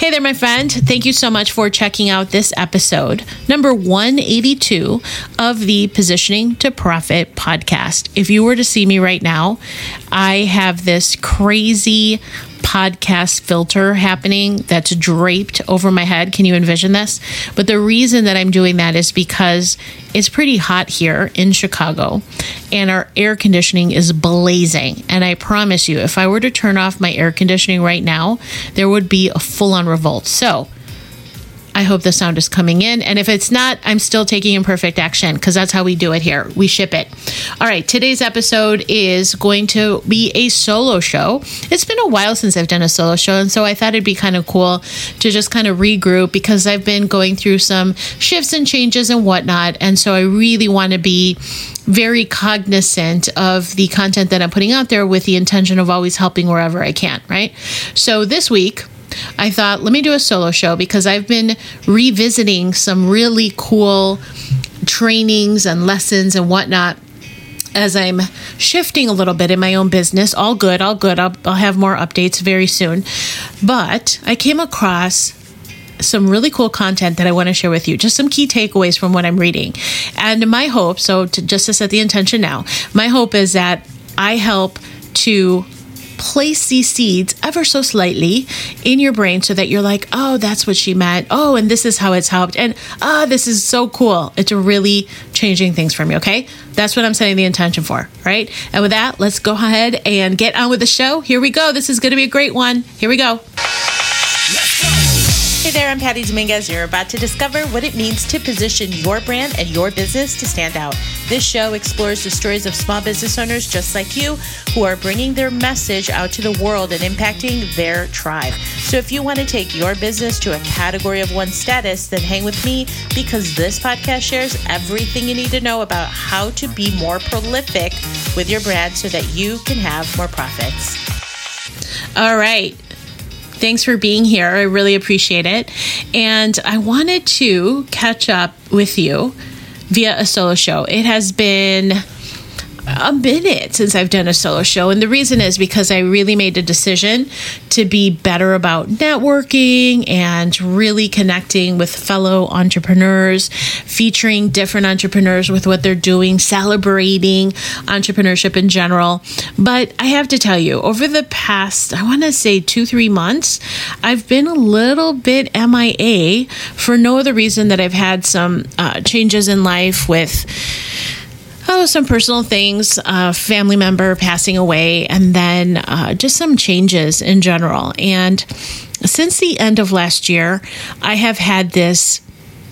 Hey there, my friend. Thank you so much for checking out this episode, number 182 of the Positioning to Profit podcast. If you were to see me right now, I have this crazy podcast filter happening that's draped over my head. Can you envision this? But the reason that I'm doing that is because it's pretty hot here in Chicago and our air conditioning is blazing. And I promise you, if I were to turn off my air conditioning right now, there would be a full on revolt. So, I hope the sound is coming in. And if it's not, I'm still taking imperfect action because that's how we do it here. We ship it. All right, today's episode is going to be a solo show. It's been a while since I've done a solo show, and so I thought it'd be kind of cool to just kind of regroup because I've been going through some shifts and changes and whatnot. And so I really want to be very cognizant of the content that I'm putting out there with the intention of always helping wherever I can, right? So this week, I thought, let me do a solo show because I've been revisiting some really cool trainings and lessons and whatnot as I'm shifting a little bit in my own business. All good, all good. I'll, I'll have more updates very soon. But I came across some really cool content that I want to share with you. Just some key takeaways from what I'm reading. And my hope, so to, just to set the intention now, my hope is that I help to place these seeds ever so slightly in your brain so that you're like, oh, that's what she meant. Oh, and this is how it's helped. And ah, oh, this is so cool. It's really changing things for me. Okay. That's what I'm setting the intention for. Right. And with that, let's go ahead and get on with the show. Here we go. This is going to be a great one. Here we go. Hey there, I'm Patty Dominguez. You're about to discover what it means to position your brand and your business to stand out. This show explores the stories of small business owners just like you who are bringing their message out to the world and impacting their tribe. So if you want to take your business to a category of one status, then hang with me because this podcast shares everything you need to know about how to be more prolific with your brand so that you can have more profits. All right. Thanks for being here. I really appreciate it. And I wanted to catch up with you via a solo show. It has been a minute since I've done a solo show. And the reason is because I really made a decision to be better about networking and really connecting with fellow entrepreneurs, featuring different entrepreneurs with what they're doing, celebrating entrepreneurship in general. But I have to tell you, over the past, I want to say two, three months, I've been a little bit MIA for no other reason that I've had some uh, changes in life with oh, some personal things, family member passing away, and then uh, just some changes in general. And since the end of last year, I have had this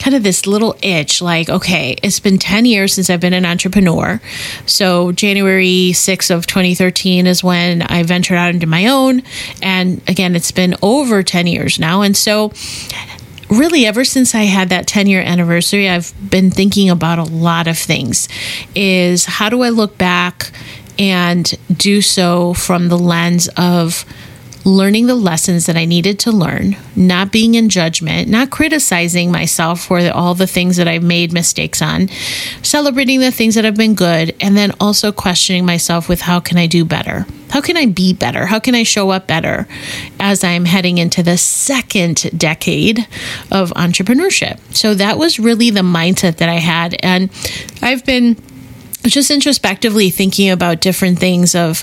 kind of this little itch like okay it's been 10 years since i've been an entrepreneur. So january 6th of 2013 is when i ventured out into my own. And again it's been over 10 years now. And so really ever since I had that 10 year anniversary, I've been thinking about a lot of things. Is how do I look back and do so from the lens of learning the lessons that I needed to learn, not being in judgment, not criticizing myself for all the things that I've made mistakes on, celebrating the things that have been good, and then also questioning myself with how can I do better? How can I be better? How can I show up better as I'm heading into the second decade of entrepreneurship? So that was really the mindset that I had. And I've been just introspectively thinking about different things of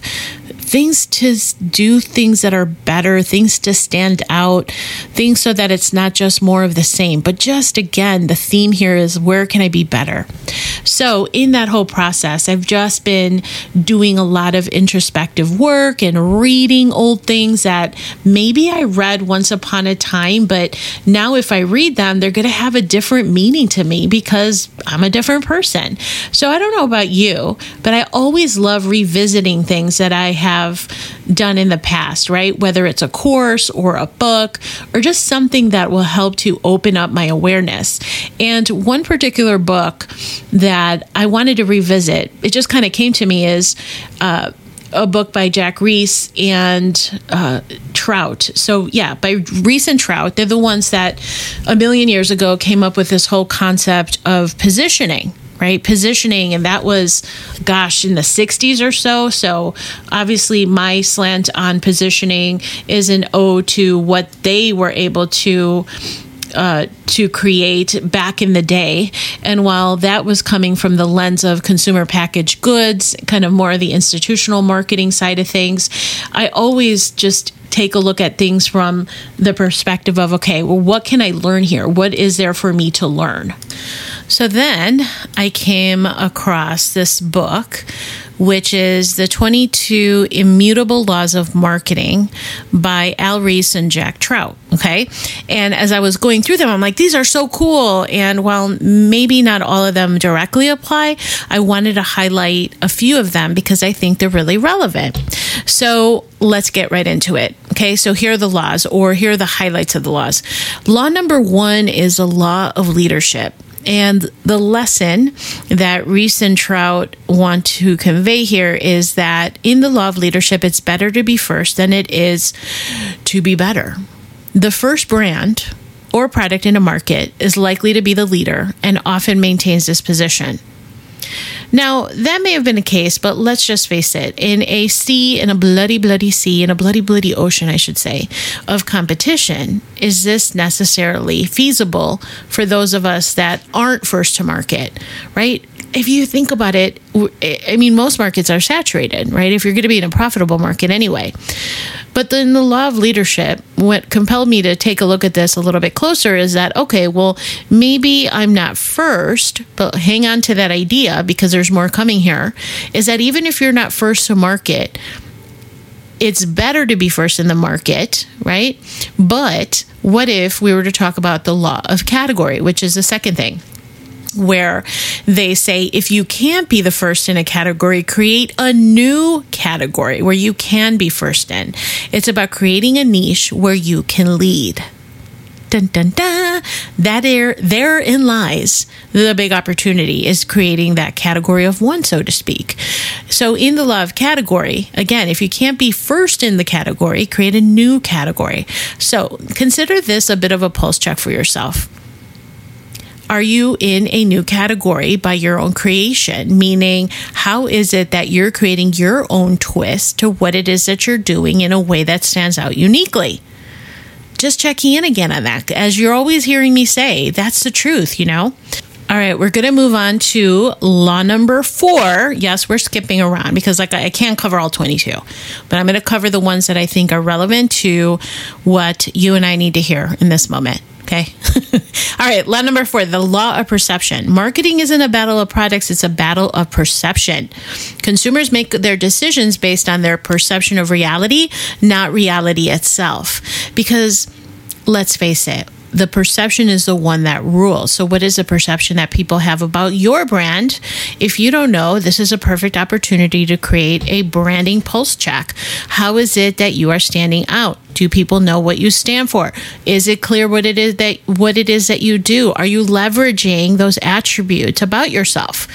things to do things that are better, things to stand out, things so that it's not just more of the same, but just again, the theme here is where can I be better? So, in that whole process, I've just been doing a lot of introspective work and reading old things that maybe I read once upon a time, but now if I read them, they're going to have a different meaning to me because I'm a different person. So, I don't know about you, but I always love revisiting things that I have have done in the past, right? Whether it's a course or a book or just something that will help to open up my awareness. And one particular book that I wanted to revisit, it just kind of came to me is, uh, a book by Jack Ries and uh, Trout. So, yeah, by Ries and Trout, they're the ones that a million years ago came up with this whole concept of positioning right? Positioning, and that was, gosh, in the 60s or so. So obviously, my slant on positioning is an ode to what they were able to. Uh, to create back in the day. And while that was coming from the lens of consumer packaged goods, kind of more of the institutional marketing side of things, I always just take a look at things from the perspective of okay, well, what can I learn here? What is there for me to learn? So then I came across this book, which is The 22 Immutable Laws of Marketing by Al Ries and Jack Trout. Okay. And as I was going through them, I'm like, these are so cool. And while maybe not all of them directly apply, I wanted to highlight a few of them because I think they're really relevant. So let's get right into it. Okay. So here are the laws, or here are the highlights of the laws. Law number one is a law of leadership. And the lesson that Ries and Trout want to convey here is that in the law of leadership, it's better to be first than it is to be better. The first brand or product in a market is likely to be the leader and often maintains this position. Now, that may have been the case, but let's just face it. In a sea, in a bloody, bloody sea, in a bloody, bloody ocean, I should say, of competition, is this necessarily feasible for those of us that aren't first to market, right? If you think about it, I mean, most markets are saturated, right? If you're going to be in a profitable market anyway. But then the law of leadership, what compelled me to take a look at this a little bit closer is that, okay, well, maybe I'm not first, but hang on to that idea because there's more coming here. Is that even if you're not first to market, it's better to be first in the market, right? But what if we were to talk about the law of category, which is the second thing? Where they say if you can't be the first in a category, create a new category where you can be first in. It's about creating a niche where you can lead. Dun, dun, dun. That there, therein lies the big opportunity is creating that category of one, so to speak. So, in the love category, again, if you can't be first in the category, create a new category. So, consider this a bit of a pulse check for yourself are you in a new category by your own creation? Meaning, how is it that you're creating your own twist to what it is that you're doing in a way that stands out uniquely? Just checking in again on that. As you're always hearing me say, that's the truth, you know? All right, we're going to move on to law number four. Yes, we're skipping around because like I can't cover all 22, but I'm going to cover the ones that I think are relevant to what you and I need to hear in this moment. Okay. All right. Law number four the law of perception. Marketing isn't a battle of products, it's a battle of perception. Consumers make their decisions based on their perception of reality, not reality itself. Because let's face it, the perception is the one that rules. So, what is the perception that people have about your brand? If you don't know, this is a perfect opportunity to create a branding pulse check. How is it that you are standing out? Do people know what you stand for? Is it clear what it is that what it is that you do? Are you leveraging those attributes about yourself?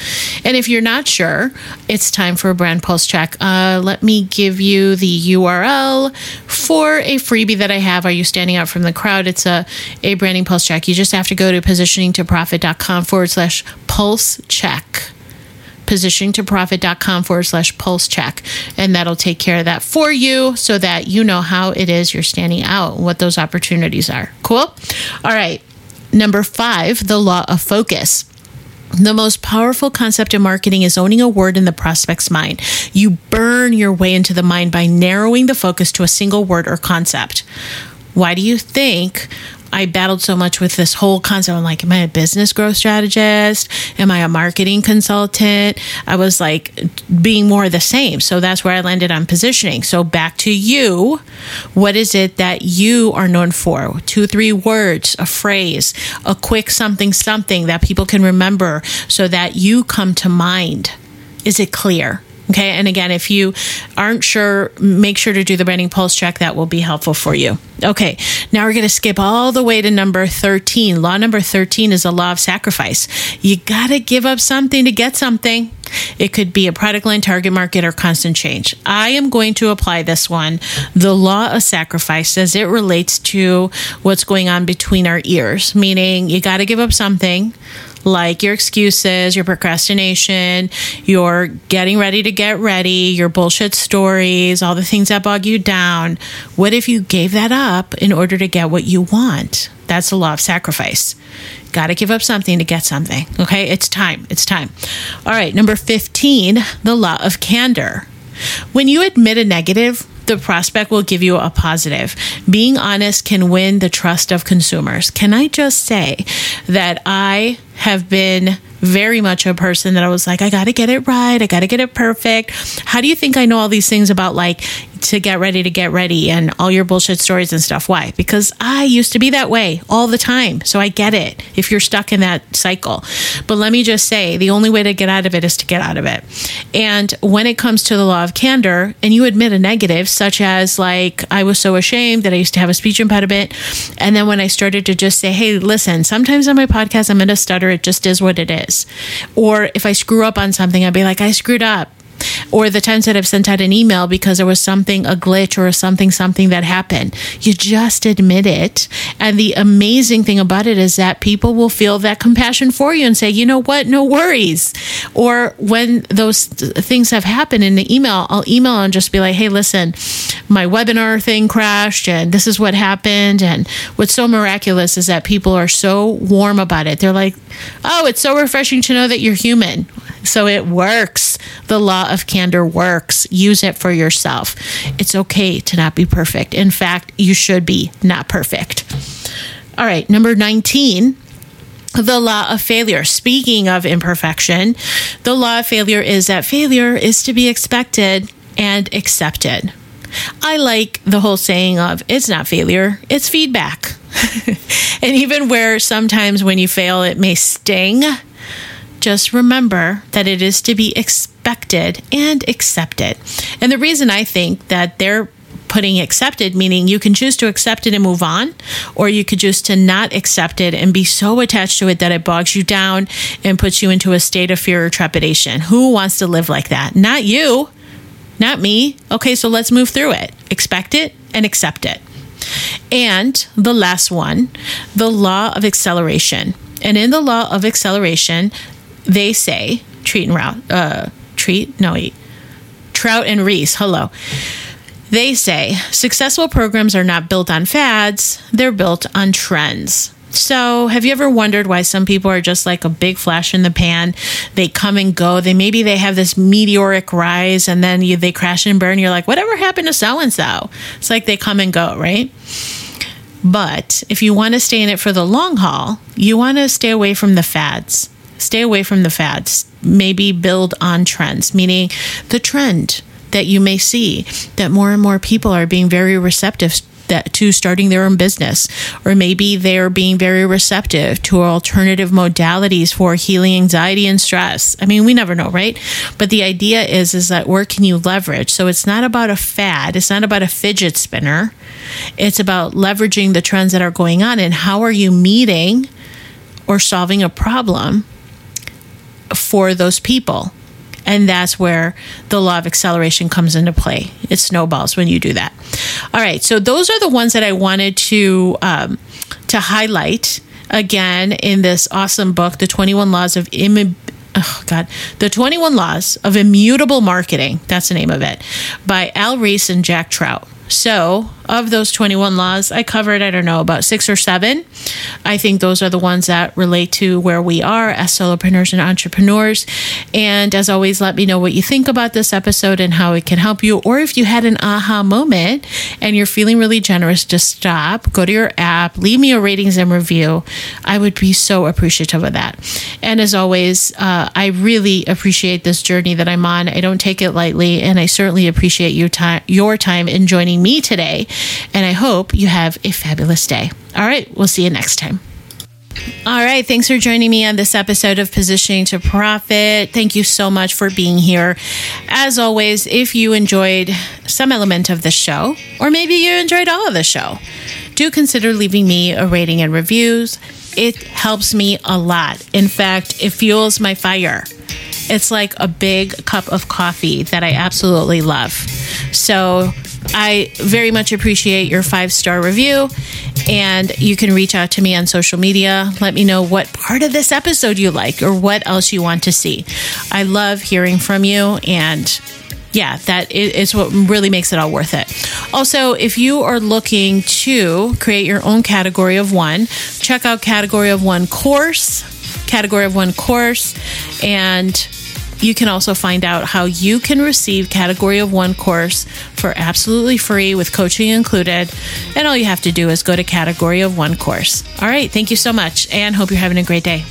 And if you're not sure, it's time for a brand pulse check. Uh, let me give you the URL for a freebie that I have. Are you standing out from the crowd? It's a a branding pulse check. You just have to go to positioningtoprofit.com forward slash pulse check positioningtoprofit.com forward slash pulse check. And that'll take care of that for you so that you know how it is you're standing out, what those opportunities are. Cool? All right. Number five, the law of focus. The most powerful concept in marketing is owning a word in the prospect's mind. You burn your way into the mind by narrowing the focus to a single word or concept. Why do you think I battled so much with this whole concept. I'm like, am I a business growth strategist? Am I a marketing consultant? I was like being more the same. So that's where I landed on positioning. So back to you. What is it that you are known for? Two, three words, a phrase, a quick something, something that people can remember so that you come to mind. Is it clear? Okay. And again, if you aren't sure, make sure to do the branding pulse check. That will be helpful for you. Okay. Now we're going to skip all the way to number 13. Law number 13 is a law of sacrifice. You got to give up something to get something. It could be a product line, target market, or constant change. I am going to apply this one, the law of sacrifice, as it relates to what's going on between our ears, meaning you got to give up something like your excuses, your procrastination, your getting ready to get ready, your bullshit stories, all the things that bog you down. What if you gave that up in order to get what you want? That's the law of sacrifice. Got to give up something to get something. Okay, it's time. It's time. All right, number 15, the law of candor. When you admit a negative, the prospect will give you a positive. Being honest can win the trust of consumers. Can I just say that I have been very much a person that I was like, I got to get it right. I got to get it perfect. How do you think I know all these things about like to get ready to get ready and all your bullshit stories and stuff? Why? Because I used to be that way all the time. So I get it if you're stuck in that cycle. But let me just say the only way to get out of it is to get out of it. And when it comes to the law of candor and you admit a negative, such as like, I was so ashamed that I used to have a speech impediment. And then when I started to just say, hey, listen, sometimes on my podcast, I'm going to stutter. It just is what it is. Or if I screw up on something, I'd be like, I screwed up or the times that I've sent out an email because there was something, a glitch or something, something that happened. You just admit it. And the amazing thing about it is that people will feel that compassion for you and say, you know what, no worries. Or when those things have happened in the email, I'll email and just be like, hey, listen, my webinar thing crashed and this is what happened. And what's so miraculous is that people are so warm about it. They're like, oh, it's so refreshing to know that you're human. So it works. The law of candor works. Use it for yourself. It's okay to not be perfect. In fact, you should be not perfect. All right, number 19 the law of failure. Speaking of imperfection, the law of failure is that failure is to be expected and accepted. I like the whole saying of it's not failure, it's feedback. and even where sometimes when you fail, it may sting, just remember that it is to be expected and accepted. And the reason I think that they're putting accepted, meaning you can choose to accept it and move on, or you could choose to not accept it and be so attached to it that it bogs you down and puts you into a state of fear or trepidation. Who wants to live like that? Not you, not me. Okay, so let's move through it. Expect it and accept it. And the last one, the law of acceleration. And in the law of acceleration, they say Treat and Route, uh, Treat, no, eat Trout and Ries hello. They say successful programs are not built on fads, they're built on trends. So, have you ever wondered why some people are just like a big flash in the pan? They come and go. They maybe they have this meteoric rise and then you, they crash and burn. You're like, whatever happened to so and so? It's like they come and go, right? But if you want to stay in it for the long haul, you want to stay away from the fads stay away from the fads. Maybe build on trends, meaning the trend that you may see that more and more people are being very receptive that to starting their own business or maybe they're being very receptive to alternative modalities for healing anxiety and stress. I mean we never know right? But the idea is is that where can you leverage? So it's not about a fad. It's not about a fidget spinner. It's about leveraging the trends that are going on and how are you meeting or solving a problem for those people. And that's where the law of acceleration comes into play. It snowballs when you do that. All right, so those are the ones that I wanted to um, to highlight again in this awesome book, The 21 Laws of Im- oh God, The 21 Laws of Immutable Marketing. That's the name of it by Al Ries and Jack Trout. So, of those 21 laws, I covered, I don't know, about six or seven. I think those are the ones that relate to where we are as solopreneurs and entrepreneurs. And as always, let me know what you think about this episode and how it can help you. Or if you had an aha moment and you're feeling really generous, just stop, go to your app, leave me a ratings and review. I would be so appreciative of that. And as always, uh, I really appreciate this journey that I'm on. I don't take it lightly, and I certainly appreciate your time, your time in joining me today. And I hope you have a fabulous day. All right, we'll see you next time. All right. Thanks for joining me on this episode of Positioning to Profit. Thank you so much for being here. As always, if you enjoyed some element of the show, or maybe you enjoyed all of the show, do consider leaving me a rating and reviews. It helps me a lot. In fact, it fuels my fire. It's like a big cup of coffee that I absolutely love. So I very much appreciate your five star review. And you can reach out to me on social media. Let me know what part of this episode you like or what else you want to see. I love hearing from you. And yeah, that is what really makes it all worth it. Also, if you are looking to create your own category of one, check out Category of One course, Category of One course, and you can also find out how you can receive Category of One course for absolutely free with coaching included. And all you have to do is go to Category of One course. All right. Thank you so much and hope you're having a great day.